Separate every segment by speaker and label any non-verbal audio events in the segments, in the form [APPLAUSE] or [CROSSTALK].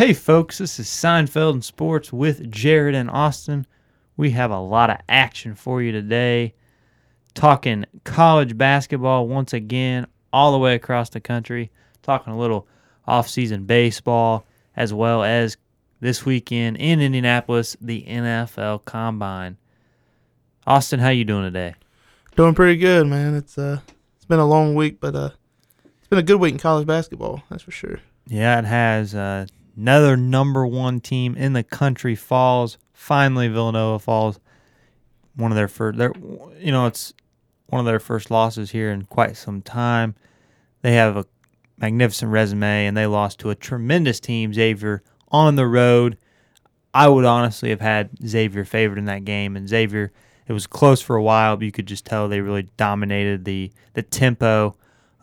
Speaker 1: Hey, folks, this is Seinfeld and Sports with Jared and Austin. We have a lot of action for you today. Talking college basketball once again, all the way across the country. Talking a little off-season baseball, as well as this weekend in Indianapolis, the NFL Combine. Austin, how you doing today?
Speaker 2: Doing pretty good, man. It's uh, it's been a long week, but uh, it's been a good week in college basketball. That's for sure.
Speaker 1: Yeah, it has. Uh, another number one team in the country falls. Finally, Villanova falls. One of their first, their, you know, it's one of their first losses here in quite some time. They have a magnificent resume, and they lost to a tremendous team, Xavier, on the road. I would honestly have had Xavier favored in that game, and Xavier. It was close for a while, but you could just tell they really dominated the the tempo.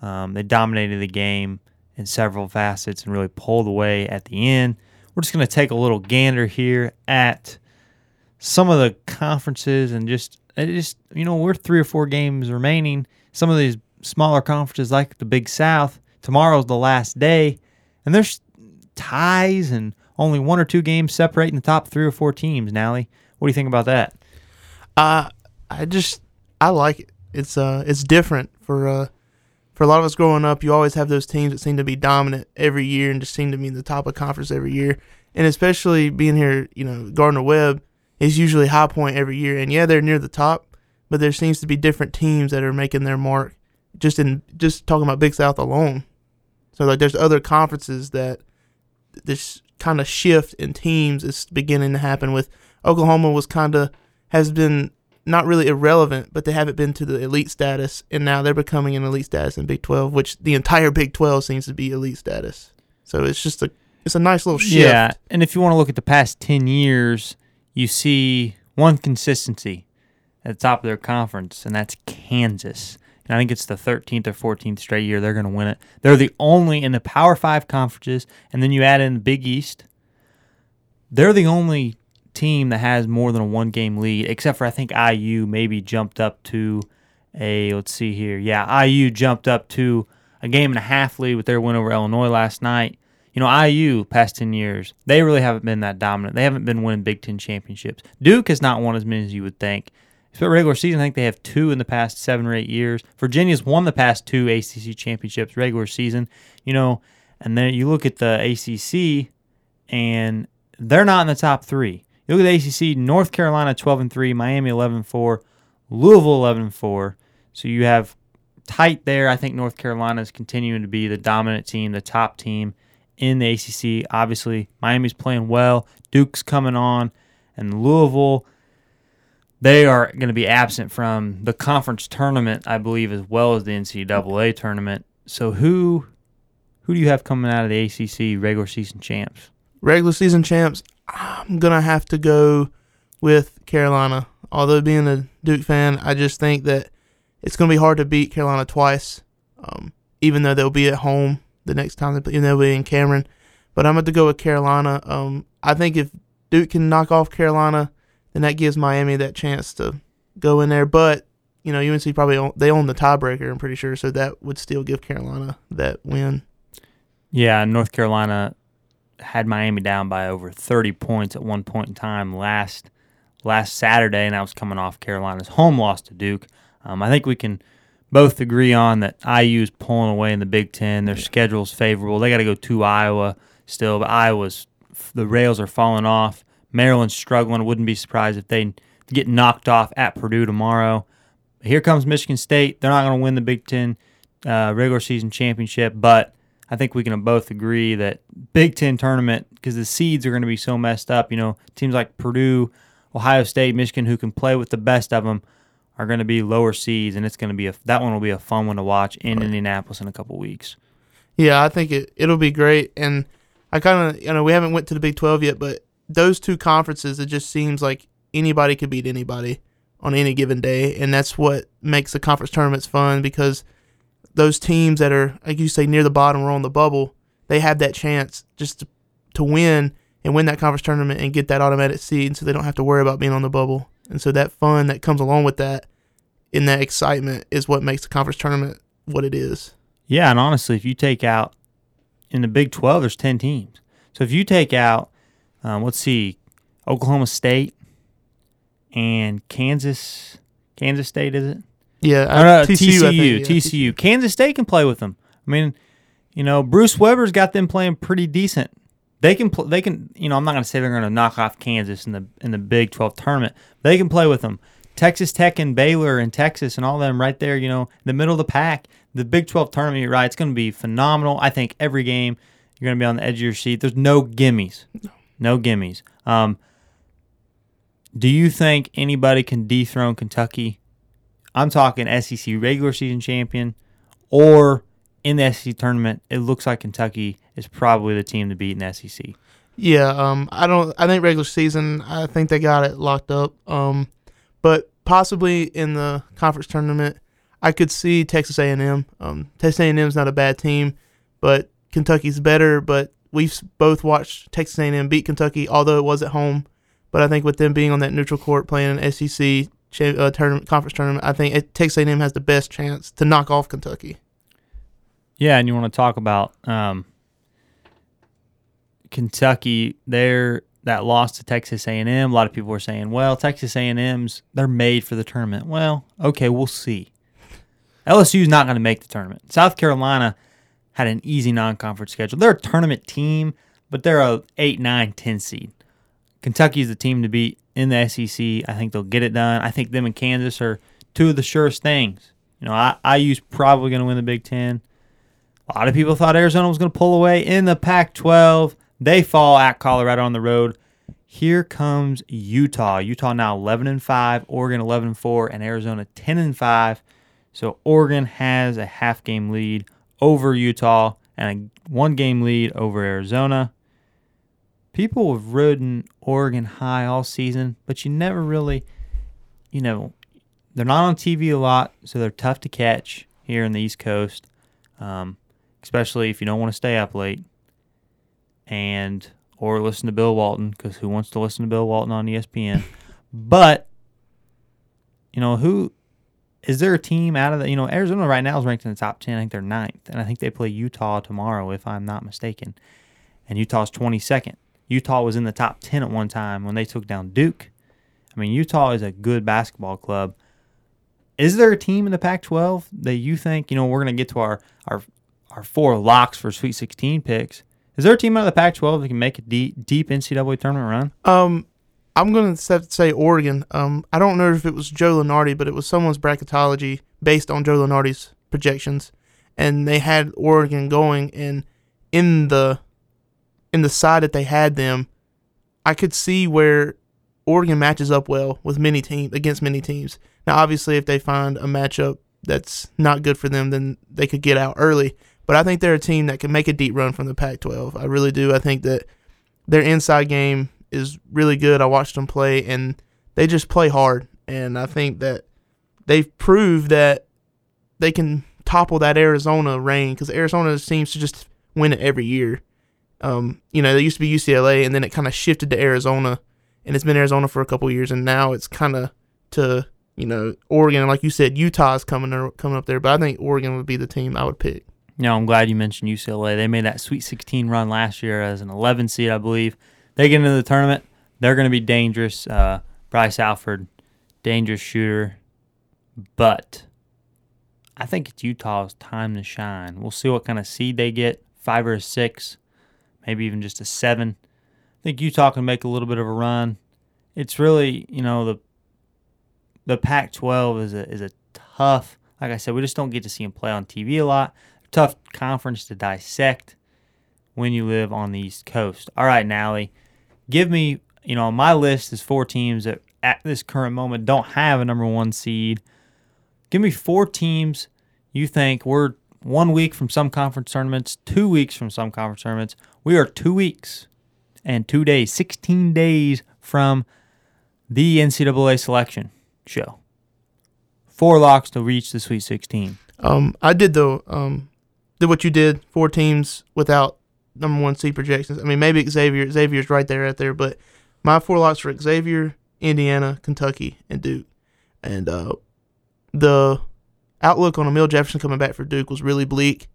Speaker 1: Um, they dominated the game in several facets and really pulled away at the end. We're just going to take a little gander here at some of the conferences and just it just you know we're three or four games remaining. Some of these smaller conferences like the Big South, tomorrow's the last day, and there's ties and only one or two games separating the top three or four teams. Nally, what do you think about that?
Speaker 2: Uh, I just I like it. It's uh it's different for uh for a lot of us growing up. You always have those teams that seem to be dominant every year and just seem to be in the top of conference every year. And especially being here, you know, Gardner Webb is usually high point every year. And yeah, they're near the top, but there seems to be different teams that are making their mark just in just talking about Big South alone. So like there's other conferences that this kind of shift in teams is beginning to happen with Oklahoma was kind of has been not really irrelevant, but they haven't been to the elite status, and now they're becoming an elite status in Big Twelve, which the entire Big Twelve seems to be elite status. So it's just a it's a nice little shift.
Speaker 1: Yeah, and if you want to look at the past ten years, you see one consistency at the top of their conference, and that's Kansas. And I think it's the 13th or 14th straight year they're going to win it. They're the only in the Power Five conferences, and then you add in the Big East. They're the only team that has more than a one game lead, except for I think IU maybe jumped up to a let's see here. Yeah, IU jumped up to a game and a half lead with their win over Illinois last night. You know, IU past ten years, they really haven't been that dominant. They haven't been winning Big Ten championships. Duke has not won as many as you would think. But regular season, I think they have two in the past seven or eight years. Virginia's won the past two ACC championships regular season. You know, and then you look at the ACC, and they're not in the top three. You look at the ACC, North Carolina 12 and 3, Miami 11 and 4, Louisville 11 and 4. So you have tight there. I think North Carolina is continuing to be the dominant team, the top team in the ACC. Obviously, Miami's playing well, Duke's coming on, and Louisville they are going to be absent from the conference tournament, I believe, as well as the NCAA tournament. So who who do you have coming out of the ACC regular season champs?
Speaker 2: Regular season champs, I'm gonna have to go with Carolina. Although being a Duke fan, I just think that it's gonna be hard to beat Carolina twice. Um, even though they'll be at home the next time they play, even though they'll be in Cameron. But I'm going to go with Carolina. Um, I think if Duke can knock off Carolina, then that gives Miami that chance to go in there. But you know, UNC probably own, they own the tiebreaker. I'm pretty sure, so that would still give Carolina that win.
Speaker 1: Yeah, North Carolina had Miami down by over 30 points at one point in time last last Saturday, and I was coming off Carolina's home loss to Duke. Um, I think we can both agree on that IU is pulling away in the Big Ten. Their yeah. schedule's favorable. They got to go to Iowa still, but Iowa's the rails are falling off. Maryland's struggling. Wouldn't be surprised if they get knocked off at Purdue tomorrow. Here comes Michigan State. They're not going to win the Big Ten uh, regular season championship, but I think we can both agree that Big Ten tournament because the seeds are going to be so messed up. You know, teams like Purdue, Ohio State, Michigan, who can play with the best of them, are going to be lower seeds, and it's going to be a that one will be a fun one to watch in right. Indianapolis in a couple weeks.
Speaker 2: Yeah, I think it it'll be great, and I kind of you know we haven't went to the Big Twelve yet, but those two conferences, it just seems like anybody could beat anybody on any given day, and that's what makes the conference tournaments fun because those teams that are, like you say, near the bottom or on the bubble, they have that chance just to, to win and win that conference tournament and get that automatic seed so they don't have to worry about being on the bubble. And so that fun that comes along with that and that excitement is what makes the conference tournament what it is.
Speaker 1: Yeah, and honestly, if you take out in the Big 12, there's 10 teams. So if you take out, um, let's see, Oklahoma State and Kansas, Kansas State is it?
Speaker 2: Yeah,
Speaker 1: Oh, no, TCU,
Speaker 2: I think, yeah,
Speaker 1: TCU. Kansas State can play with them. I mean, you know, Bruce Weber's got them playing pretty decent. They can, pl- they can. You know, I'm not going to say they're going to knock off Kansas in the in the Big 12 tournament. They can play with them. Texas Tech and Baylor and Texas and all them right there. You know, in the middle of the pack. The Big 12 tournament, right? It's going to be phenomenal. I think every game you're going to be on the edge of your seat. There's no gimmies, no gimmies. Um, do you think anybody can dethrone Kentucky I'm talking SEC regular season champion or in the SEC tournament. It looks like Kentucky is probably the team to beat in the SEC.
Speaker 2: Yeah, um, I don't. I think regular season. I think they got it locked up. Um, but possibly in the conference tournament, I could see Texas A&M. Um, Texas A&M is not a bad team, but Kentucky's better. But we've both watched Texas A&M beat Kentucky, although it was at home. But I think with them being on that neutral court playing an SEC uh, tournament, conference tournament, I think it, Texas A&M has the best chance to knock off Kentucky.
Speaker 1: Yeah, and you want to talk about um, Kentucky? There, that loss to Texas A&M. A lot of people were saying, "Well, Texas A&M's they're made for the tournament." Well, okay, we'll see. LSU's not going to make the tournament. South Carolina had an easy non-conference schedule. They're a tournament team, but they're a 8, 9, 10 seed. is the team to beat in the SEC. I think they'll get it done. I think them and Kansas are two of the surest things. You know, I, IU's probably going to win the Big Ten. A lot of people thought Arizona was going to pull away in the Pac 12. They fall at Colorado on the road. Here comes Utah. Utah now 11 and 5, Oregon 11 and 4, and Arizona 10 and 5. So Oregon has a half game lead over Utah and a one game lead over Arizona. People have ridden Oregon high all season, but you never really, you know, they're not on TV a lot, so they're tough to catch here in the East Coast, um, especially if you don't want to stay up late and or listen to Bill Walton because who wants to listen to Bill Walton on ESPN? [LAUGHS] but you know who is there a team out of the you know Arizona right now is ranked in the top ten. I think they're ninth, and I think they play Utah tomorrow if I'm not mistaken. And Utah's twenty second. Utah was in the top ten at one time when they took down Duke. I mean, Utah is a good basketball club. Is there a team in the Pac-12 that you think you know we're going to get to our our our four locks for Sweet 16 picks? Is there a team out of the Pac-12 that can make a deep deep NCAA tournament run?
Speaker 2: Um, I'm gonna say Oregon. Um, I don't know if it was Joe Lunardi, but it was someone's bracketology based on Joe Lunardi's projections, and they had Oregon going. And in the in the side that they had them, I could see where Oregon matches up well with many teams against many teams. Now, obviously, if they find a matchup that's not good for them, then they could get out early. But I think they're a team that can make a deep run from the Pac-12. I really do. I think that their inside game is really good. I watched them play, and they just play hard. And I think that they've proved that they can topple that Arizona reign because Arizona seems to just win it every year. Um, you know, they used to be UCLA, and then it kind of shifted to Arizona, and it's been Arizona for a couple years, and now it's kind of to you know Oregon. And like you said, Utah's coming there, coming up there, but I think Oregon would be the team I would pick.
Speaker 1: Know, I'm glad you mentioned UCLA. They made that Sweet 16 run last year as an 11 seed, I believe. They get into the tournament, they're going to be dangerous. Uh, Bryce Alford, dangerous shooter, but I think it's Utah's time to shine. We'll see what kind of seed they get, five or six, maybe even just a seven. I think Utah can make a little bit of a run. It's really, you know, the the Pac-12 is a is a tough. Like I said, we just don't get to see them play on TV a lot. Tough conference to dissect when you live on the East Coast. All right, Nally, give me. You know, my list is four teams that at this current moment don't have a number one seed. Give me four teams you think we're one week from some conference tournaments, two weeks from some conference tournaments. We are two weeks and two days, 16 days from the NCAA selection show. Four locks to reach the Sweet 16.
Speaker 2: Um, I did the um, did what you did. Four teams without number one seed projections. I mean, maybe Xavier. Xavier's right there, right there. But my four locks for Xavier, Indiana, Kentucky, and Duke. And uh, the outlook on Amile Jefferson coming back for Duke was really bleak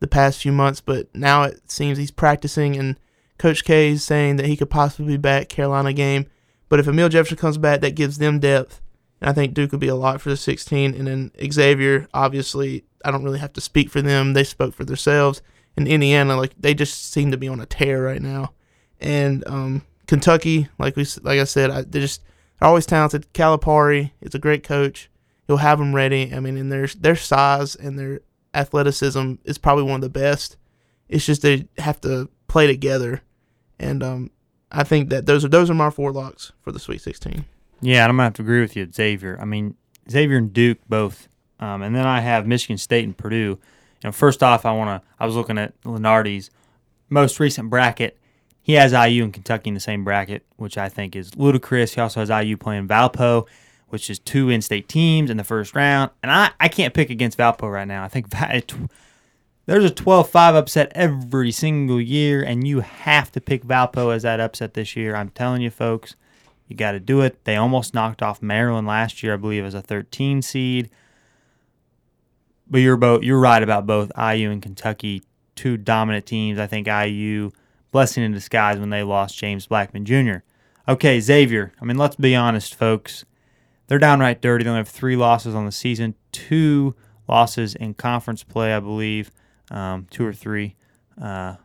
Speaker 2: the past few months. But now it seems he's practicing and Coach K is saying that he could possibly be back Carolina game, but if Amile Jefferson comes back, that gives them depth. And I think Duke would be a lot for the 16. And then Xavier, obviously, I don't really have to speak for them. They spoke for themselves. And Indiana, like they just seem to be on a tear right now. And um, Kentucky, like we like I said, I, they're just they're always talented. Calipari is a great coach. He'll have them ready. I mean, and their their size and their athleticism is probably one of the best. It's just they have to play together, and um, I think that those are those are my four locks for the Sweet 16.
Speaker 1: Yeah, I'm gonna have to agree with you, Xavier. I mean, Xavier and Duke both, um, and then I have Michigan State and Purdue. You know, first off, I want to. I was looking at Lunardi's most recent bracket. He has IU and Kentucky in the same bracket, which I think is ludicrous. He also has IU playing Valpo, which is two in-state teams in the first round, and I, I can't pick against Valpo right now. I think there's a 12-5 upset every single year, and you have to pick Valpo as that upset this year. I'm telling you, folks. You got to do it. They almost knocked off Maryland last year, I believe, as a 13 seed. But you're both you're right about both IU and Kentucky, two dominant teams. I think IU blessing in disguise when they lost James Blackmon Jr. Okay, Xavier. I mean, let's be honest, folks. They're downright dirty. They only have three losses on the season, two losses in conference play, I believe, um, two or three. Uh,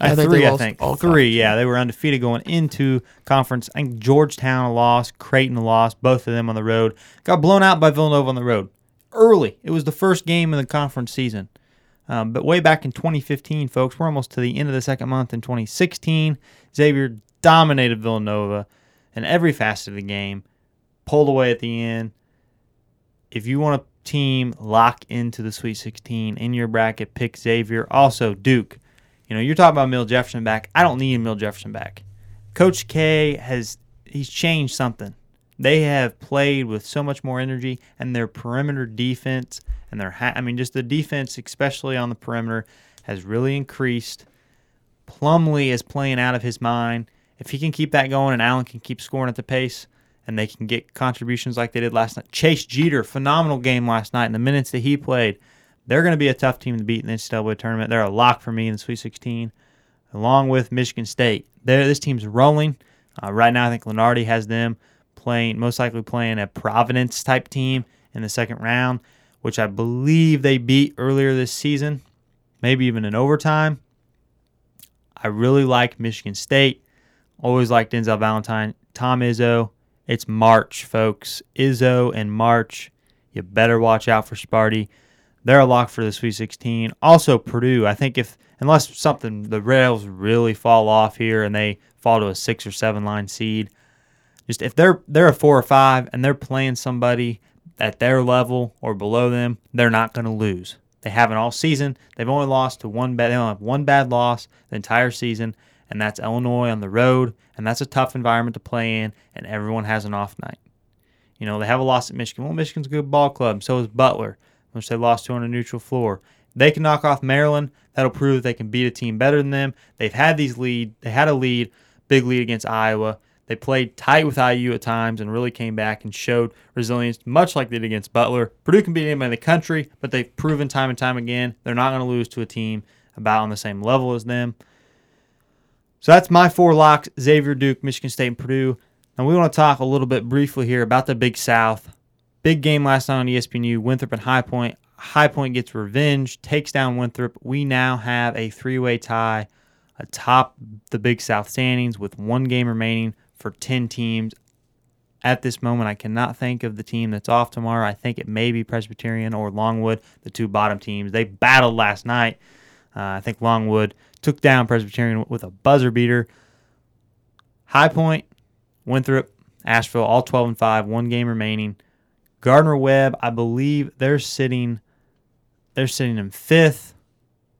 Speaker 1: I think three, I think All three. Yeah, they were undefeated going into conference. I think Georgetown lost, Creighton lost, both of them on the road. Got blown out by Villanova on the road early. It was the first game of the conference season. Um, but way back in 2015, folks, we're almost to the end of the second month in 2016. Xavier dominated Villanova in every facet of the game, pulled away at the end. If you want a team lock into the Sweet 16 in your bracket, pick Xavier. Also, Duke you know, you're talking about Amile Jefferson back. I don't need Amile Jefferson back. Coach K has he's changed something. They have played with so much more energy, and their perimeter defense and their ha- I mean, just the defense, especially on the perimeter, has really increased. Plumlee is playing out of his mind. If he can keep that going, and Allen can keep scoring at the pace, and they can get contributions like they did last night. Chase Jeter, phenomenal game last night in the minutes that he played. They're going to be a tough team to beat in the NCAA tournament. They're a lock for me in the Sweet 16, along with Michigan State. They're, this team's rolling. Uh, right now, I think Lunardi has them playing, most likely playing a Providence type team in the second round, which I believe they beat earlier this season, maybe even in overtime. I really like Michigan State. Always liked Denzel Valentine. Tom Izzo. It's March, folks. Izzo and March. You better watch out for Sparty. They're a lock for the Sweet 16. Also, Purdue. I think if unless something the rails really fall off here and they fall to a six or seven line seed, just if they're they're a four or five and they're playing somebody at their level or below them, they're not going to lose. They haven't all season. They've only lost to one bad. They only have one bad loss the entire season, and that's Illinois on the road, and that's a tough environment to play in. And everyone has an off night. You know they have a loss at Michigan. Well, Michigan's a good ball club. So is Butler which they lost to on a neutral floor. They can knock off Maryland. That'll prove that they can beat a team better than them. They've had these lead. They had a lead, big lead against Iowa. They played tight with IU at times and really came back and showed resilience, much like they did against Butler. Purdue can beat anybody in the country, but they've proven time and time again they're not going to lose to a team about on the same level as them. So that's my four locks Xavier, Duke, Michigan State, and Purdue. Now we want to talk a little bit briefly here about the Big South. Big game last night on ESPNU. Winthrop and High Point. High Point gets revenge, takes down Winthrop. We now have a three-way tie atop the Big South standings with one game remaining for 10 teams. At this moment, I cannot think of the team that's off tomorrow. I think it may be Presbyterian or Longwood, the two bottom teams. They battled last night. Uh, I think Longwood took down Presbyterian with a buzzer beater. High Point, Winthrop, Asheville, all 12 and 5, one game remaining. Gardner Webb, I believe they're sitting they're sitting in fifth.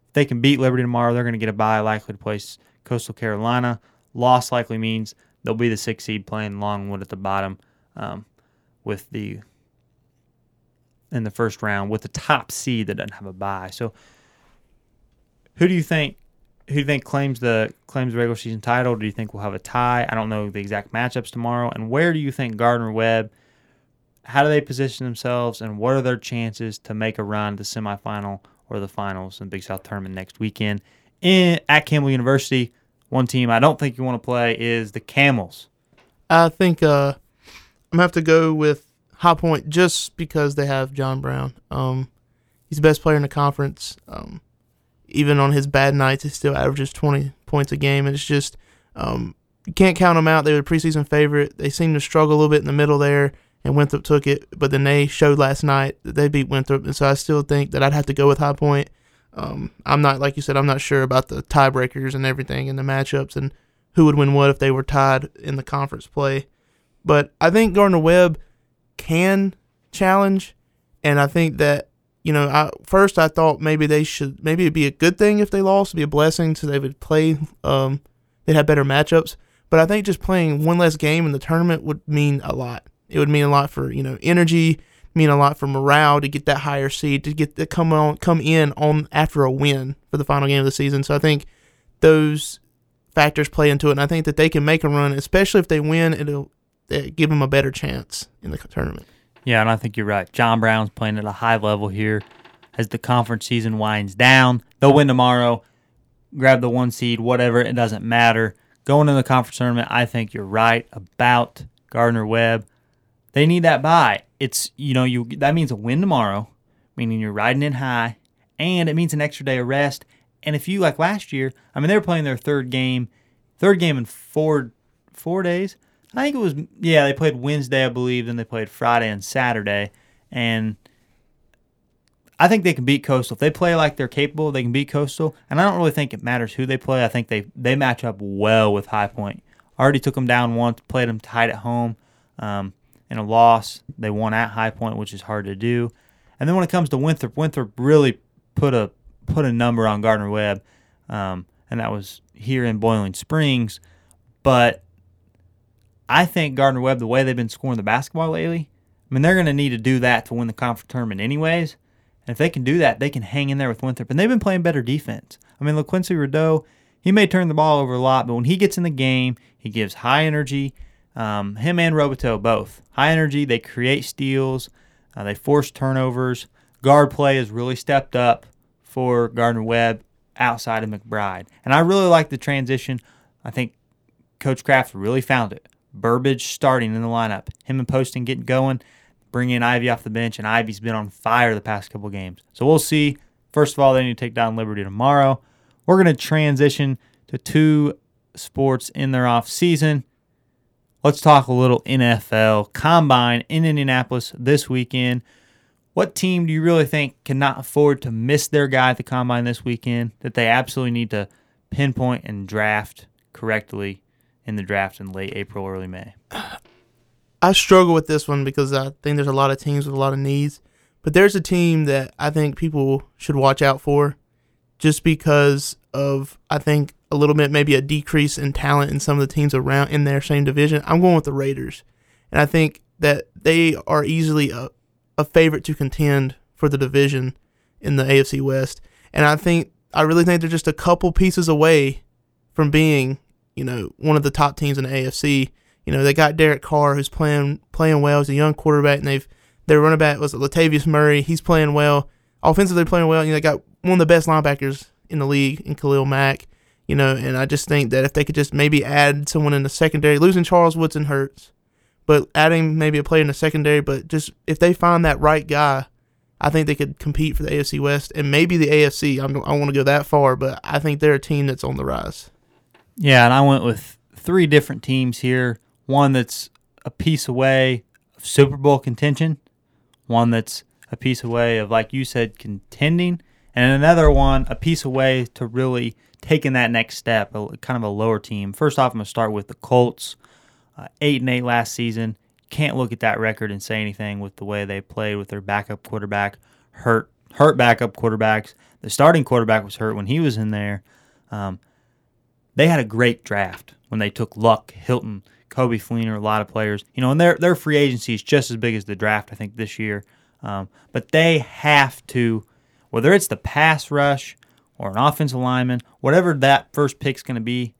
Speaker 1: If they can beat Liberty tomorrow, they're going to get a bye, likely to place Coastal Carolina. Loss likely means they'll be the sixth seed playing Longwood at the bottom um, with the in the first round with the top seed that doesn't have a bye. So who do you think who do you think claims the claims the regular season title? Do you think we'll have a tie? I don't know the exact matchups tomorrow. And where do you think Gardner Webb – how do they position themselves and what are their chances to make a run to semifinal or the finals in the Big South tournament next weekend in at Campbell University One team I don't think you want to play is the Camels.
Speaker 2: I think uh, I'm gonna have to go with High Point just because they have John Brown. Um, he's the best player in the conference. Um, even on his bad nights, he still averages 20 points a game, and it's just um, you can't count them out. They were a preseason favorite. They seem to struggle a little bit in the middle there, and Winthrop took it. But then they showed last night that they beat Winthrop, and so I still think that I'd have to go with High Point. Um, I'm not like you said. I'm not sure about the tiebreakers and everything and the matchups and who would win what if they were tied in the conference play. But I think Gardner Webb can challenge, and I think that you know, I first I thought maybe they should maybe it'd be a good thing if they lost, it'd be a blessing so they would play um they'd have better matchups. But I think just playing one less game in the tournament would mean a lot. It would mean a lot for, you know, energy, mean a lot for morale to get that higher seed, to get to come on come in on after a win for the final game of the season. So I think those factors play into it and I think that they can make a run, especially if they win, it'll give them a better chance in the tournament.
Speaker 1: Yeah, and I think you're right. John Brown's playing at a high level here as the conference season winds down. They'll win tomorrow, grab the one seed, whatever. It doesn't matter. Going into the conference tournament, I think you're right about Gardner Webb. They need that bye. It's you know you that means a win tomorrow, meaning you're riding in high, and it means an extra day of rest. And if you like last year, I mean they were playing their third game, third game in four four days. I think it was yeah, they played Wednesday, I believe, then they played Friday and Saturday. And I think they can beat Coastal. If they play like they're capable, they can beat Coastal. And I don't really think it matters who they play. I think they they match up well with High Point. Already took them down once, played them tight at home. Um, in a loss, they won at High Point, which is hard to do. And then when it comes to Winthrop, Winthrop really put a put a number on Gardner Webb, um, and that was here in Boiling Springs. But I think Gardner Webb, the way they've been scoring the basketball lately, I mean, they're going to need to do that to win the conference tournament, anyways. And if they can do that, they can hang in there with Winthrop. And they've been playing better defense. I mean, LaQuincy Rideau, he may turn the ball over a lot, but when he gets in the game, he gives high energy. Um, him and Roboteau both. High energy, they create steals, uh, they force turnovers. Guard play has really stepped up for Gardner Webb outside of McBride. And I really like the transition. I think Coach Craft really found it. Burbage starting in the lineup. Him and Poston getting going, bringing Ivy off the bench, and Ivy's been on fire the past couple games. So we'll see. First of all, they need to take down Liberty tomorrow. We're going to transition to two sports in their off season. Let's talk a little NFL combine in Indianapolis this weekend. What team do you really think cannot afford to miss their guy at the combine this weekend that they absolutely need to pinpoint and draft correctly in the draft in late April, early May?
Speaker 2: I struggle with this one because I think there's a lot of teams with a lot of needs. But there's a team that I think people should watch out for just because of, I think, a little bit maybe a decrease in talent in some of the teams around in their same division. I'm going with the Raiders. And I think that they are easily a, a favorite to contend for the division in the AFC West. And I think, I really think they're just a couple pieces away from being you know, one of the top teams in the AFC. You know, they got Derek Carr, who's playing playing well. He's a young quarterback, and they've their running back was Latavius Murray. He's playing well. Offensively, playing well. You know, they got one of the best linebackers in the league in Khalil Mack. You know, and I just think that if they could just maybe add someone in the secondary, losing Charles Woodson hurts, but adding maybe a player in the secondary, but just if they find that right guy, I think they could compete for the AFC West and maybe the AFC. I'm, I want to go that far, but I think they're a team that's on the rise.
Speaker 1: Yeah, and I went with three different teams here. One that's a piece away of Super Bowl contention, one that's a piece away of, like you said, contending, and another one a piece away to really taking that next step, a, kind of a lower team. First off, I'm going to start with the Colts, uh, eight and eight last season. Can't look at that record and say anything with the way they played with their backup quarterback, hurt hurt backup quarterbacks. The starting quarterback was hurt when he was in there. Um, they had a great draft when they took Luck, Hilton, Coby Fleener, a lot of players. You know, and their their free agency is just as big as the draft, I think, this year. Um, but they have to, whether it's the pass rush or an offensive lineman, whatever that first pick's going to be,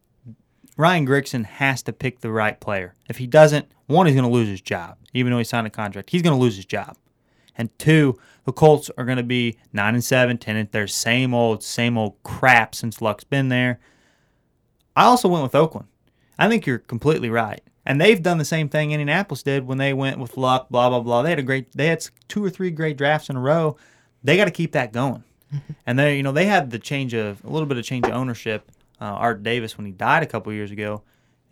Speaker 1: Ryan Grigson has to pick the right player. If he doesn't, one, he's going to lose his job, even though he signed a contract. He's going to lose his job. And two, the Colts are going to be 9 and 7, 10 and their same old, same old crap since Luck's been there. I also went with Oakland. I think you're completely right. And they've done the same thing Indianapolis did when they went with luck, blah blah blah. They had a great, they had two or three great drafts in a row. They got to keep that going. and they, you know, they had the change of a little bit of change of ownership. Uh, Art Davis when he died a couple years ago,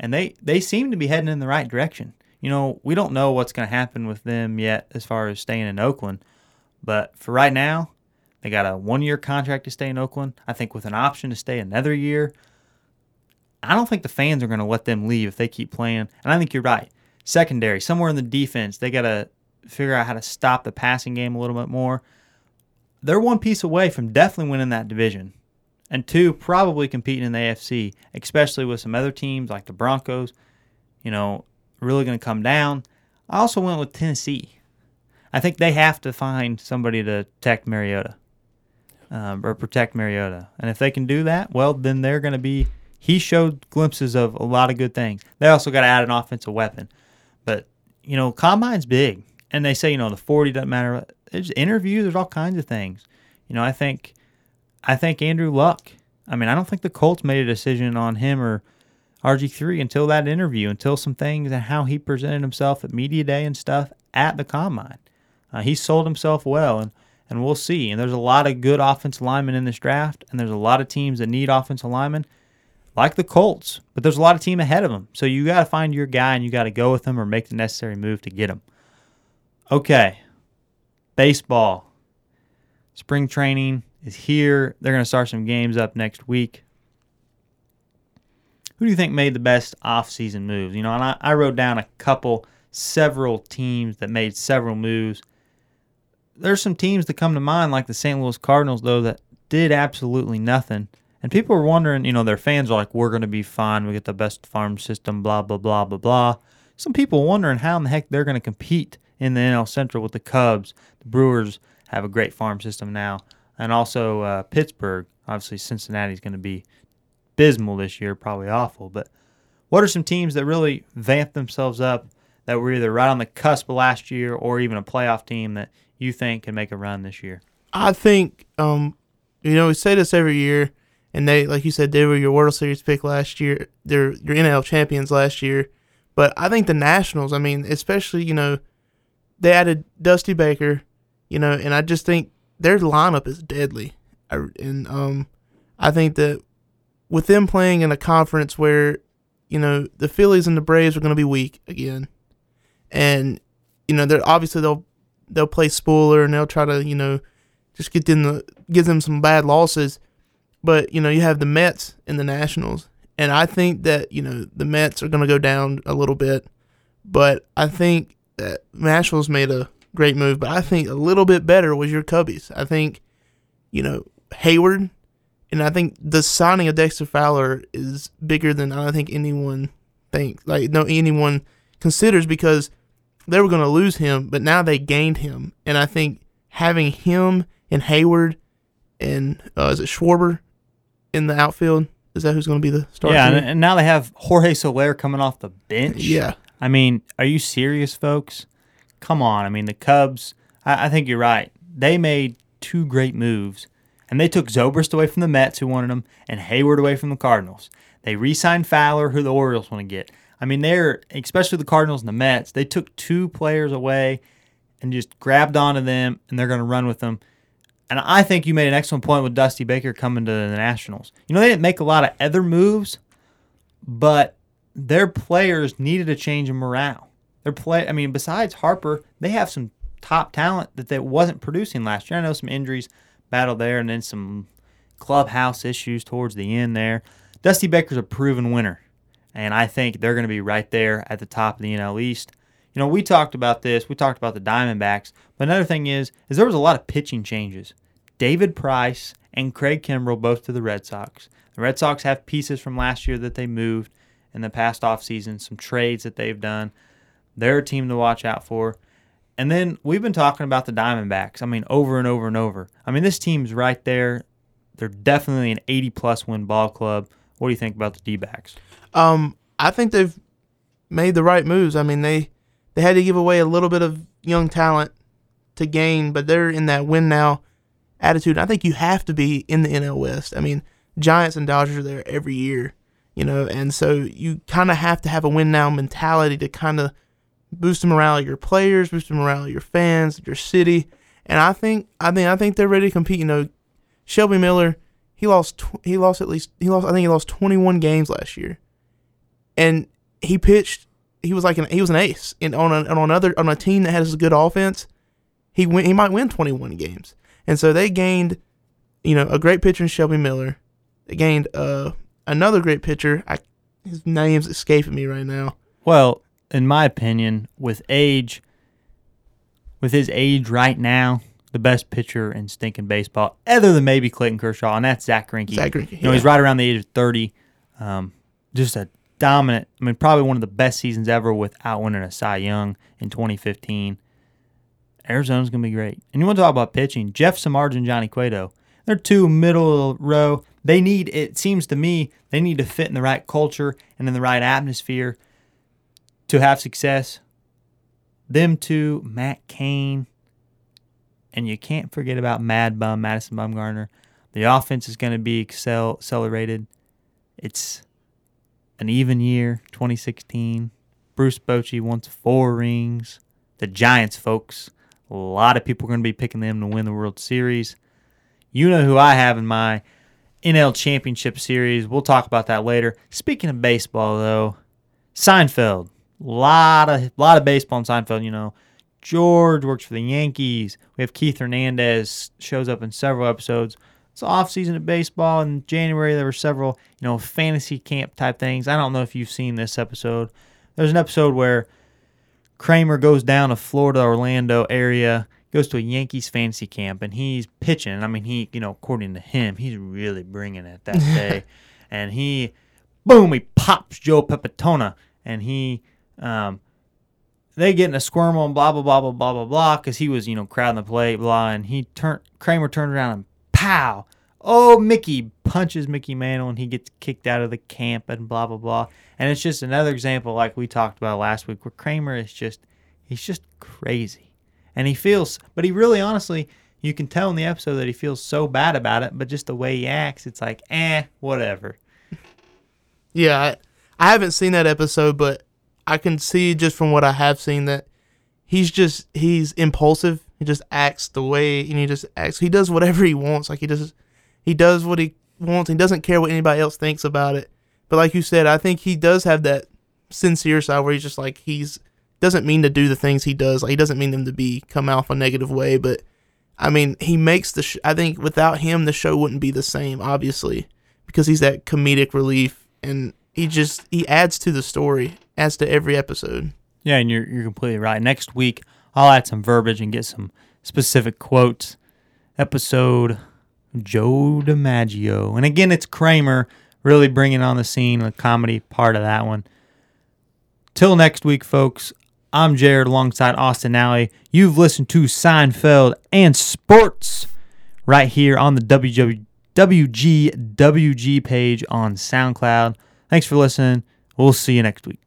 Speaker 1: and they they seem to be heading in the right direction. You know, we don't know what's going to happen with them yet as far as staying in Oakland, but for right now, they got a one year contract to stay in Oakland. I think with an option to stay another year. I don't think the fans are going to let them leave if they keep playing. And I think you're right. Secondary, somewhere in the defense, they got to figure out how to stop the passing game a little bit more. They're one piece away from definitely winning that division. And two, probably competing in the AFC, especially with some other teams like the Broncos, you know, really going to come down. I also went with Tennessee. I think they have to find somebody to protect Mariota um, or protect Mariota. And if they can do that, well, then they're going to be he showed glimpses of a lot of good things. They also got to add an offensive weapon. But, you know, combine's big. And they say, you know, the 40 doesn't matter. There's interviews, there's all kinds of things. You know, I think I think Andrew Luck. I mean, I don't think the Colts made a decision on him or RG3 until that interview, until some things and how he presented himself at media day and stuff at the combine. Uh, he sold himself well, and and we'll see. And there's a lot of good offensive linemen in this draft, and there's a lot of teams that need offensive linemen like the Colts, but there's a lot of team ahead of them. So you got to find your guy and you got to go with them or make the necessary move to get him. Okay, baseball. Spring training is here. They're going to start some games up next week. Who do you think made the best offseason moves? You know, and I, I wrote down a couple, several teams that made several moves. There's some teams that come to mind, like the St. Louis Cardinals, though, that did absolutely nothing and people are wondering, you know, their fans are like, we're going to be fine. We get the best farm system, blah, blah, blah, blah, blah. Some people wondering how in the heck they're going to compete in the NL Central with the Cubs. The Brewers have a great farm system now. And also uh, Pittsburgh. Obviously, Cincinnati's going to be abysmal this year, probably awful. But what are some teams that really vamped themselves up that were either right on the cusp of last year or even a playoff team that you think can make a run this year?
Speaker 2: I think, um, you know, we say this every year and they, like you said, they were your World Series pick last year. They're your NL champions last year. But I think the Nationals, I mean, especially, you know, they added Dusty Baker, you know, and I just think their lineup is deadly. And um, I think that with them playing in a conference where, you know, the Phillies and the Braves are going to be weak again, and you know, they're obviously they'll they'll play spoiler and they'll try to you know just get them the give them some bad losses. But you know, you have the Mets and the Nationals, and I think that you know the Mets are going to go down a little bit, but I think that Nationals made a great move. But I think a little bit better was your Cubbies. I think, you know, Heyward, and I think the signing of Dexter Fowler is bigger than I think anyone thinks. Like no anyone considers because they were going to lose him, but now they gained him, and I think having him and Heyward and uh, is it Schwarber in the outfield. Is that who's going to be the starter?
Speaker 1: Yeah, and, and, now they have Jorge Soler coming off the bench.
Speaker 2: Yeah.
Speaker 1: I mean, are you serious, folks? Come on. I mean, the Cubs, I, I think you're right. They made two great moves, and they took Zobrist away from the Mets, who wanted him, and Heyward away from the Cardinals. They re signed Fowler, who the Orioles want to get. I mean, they're, especially the Cardinals and the Mets, they took two players away and just grabbed onto them, and they're going to run with them. And I think you made an excellent point with Dusty Baker coming to the Nationals. You know, they didn't make a lot of other moves, but their players needed a change in morale. Their play, I mean, besides Harper, they have some top talent that they wasn't producing last year. I know some injuries battled there, and then some clubhouse issues towards the end there. Dusty Baker's a proven winner, and I think they're going to be right there at the top of the NL East. You know, we talked about this. We talked about the Diamondbacks, but another thing is, is there was a lot of pitching changes. David Price and Craig Kimbrel both to the Red Sox. The Red Sox have pieces from last year that they moved in the past offseason, some trades that they've done. They're a team to watch out for. And then we've been talking about the Diamondbacks. I mean, over and over and over. I mean, this team's right there. They're definitely an 80 plus win ball club. What do you think about the D backs?
Speaker 2: Um, I think they've made the right moves. I mean, they they had to give away a little bit of young talent to gain, but they're in that win now attitude. And I think you have to be in the NL West. I mean, Giants and Dodgers are there every year, you know, and so you kind of have to have a win now mentality to kind of boost the morale of your players, boost the morale of your fans, your city, and I think I think I think they're ready to compete. You know, Shelby Miller, he lost tw- he lost at least he lost I think he lost 21 games last year, and he pitched. He was like an he was an ace in on a, on another on a team that has a good offense. He win he might win 21 games, and so they gained, you know, a great pitcher in Shelby Miller. They gained uh another great pitcher. I his name's escaping me right now.
Speaker 1: Well, in my opinion, with age, with his age right now, the best pitcher in stinking baseball, other than maybe Clayton Kershaw, and that's Zach Greinke.
Speaker 2: Zach Greinke,
Speaker 1: You know, he's right around the age of 30. Um, just a dominant, I mean, probably one of the best seasons ever without winning a Cy Young in 2015. Arizona's going to be great. And you want to talk about pitching, Jeff Samardzija and Johnny Cueto. They're two middle row. They need, it seems to me, they need to fit in the right culture and in the right atmosphere to have success. Them two, Matt Cain, and you can't forget about Mad Bum, Madison Bumgarner. The offense is going to be excel, accelerated. It's an even year, 2016. Bruce Bochy wants four rings. The Giants, folks, a lot of people are going to be picking them to win the World Series. You know who I have in my NL Championship Series. We'll talk about that later. Speaking of baseball, though, Seinfeld. Lot of lot of baseball in Seinfeld. You know, George works for the Yankees. We have Keith Hernandez shows up in several episodes. It's off season of baseball. In January, there were several you know fantasy camp type things. I don't know if you've seen this episode. There's an episode where Kramer goes down to Florida, Orlando area, goes to a Yankees fantasy camp, and he's pitching. I mean, he, you know, according to him, he's really bringing it that [LAUGHS] day. and he, boom, he pops Joe Pepitone, and he, um, they get in a squirm and blah blah blah blah blah blah blah because he was you know crowding the plate blah and he turned Kramer turned around and pow oh Mickey punches Mickey Mantle and he gets kicked out of the camp and blah blah blah and it's just another example like we talked about last week where Kramer is just he's just crazy and he feels but he really honestly you can tell in the episode that he feels so bad about it but just the way he acts it's like eh whatever [LAUGHS]
Speaker 2: Yeah, I, I haven't seen that episode, but I can see just from what I have seen that he's just he's impulsive. He just acts the way and he just acts. He does whatever he wants. Like he does, he does what he wants. He doesn't care what anybody else thinks about it. But like you said, I think he does have that sincere side where he's just like he's doesn't mean to do the things he does. Like he doesn't mean them to be come off a negative way. But I mean, he makes the. Sh- I think without him, the show wouldn't be the same. Obviously, because he's that comedic relief and he just he adds to the story, adds to every episode.
Speaker 1: Yeah, and you're you're completely right. Next week, I'll add some verbiage and get some specific quotes. Episode Joe DiMaggio, and again, it's Kramer really bringing on the scene, the comedy part of that one. Till next week, folks. I'm Jared alongside Austin Alley. You've listened to Seinfeld and Sports right here on the WW, WGWG page on SoundCloud. Thanks for listening. We'll see you next week.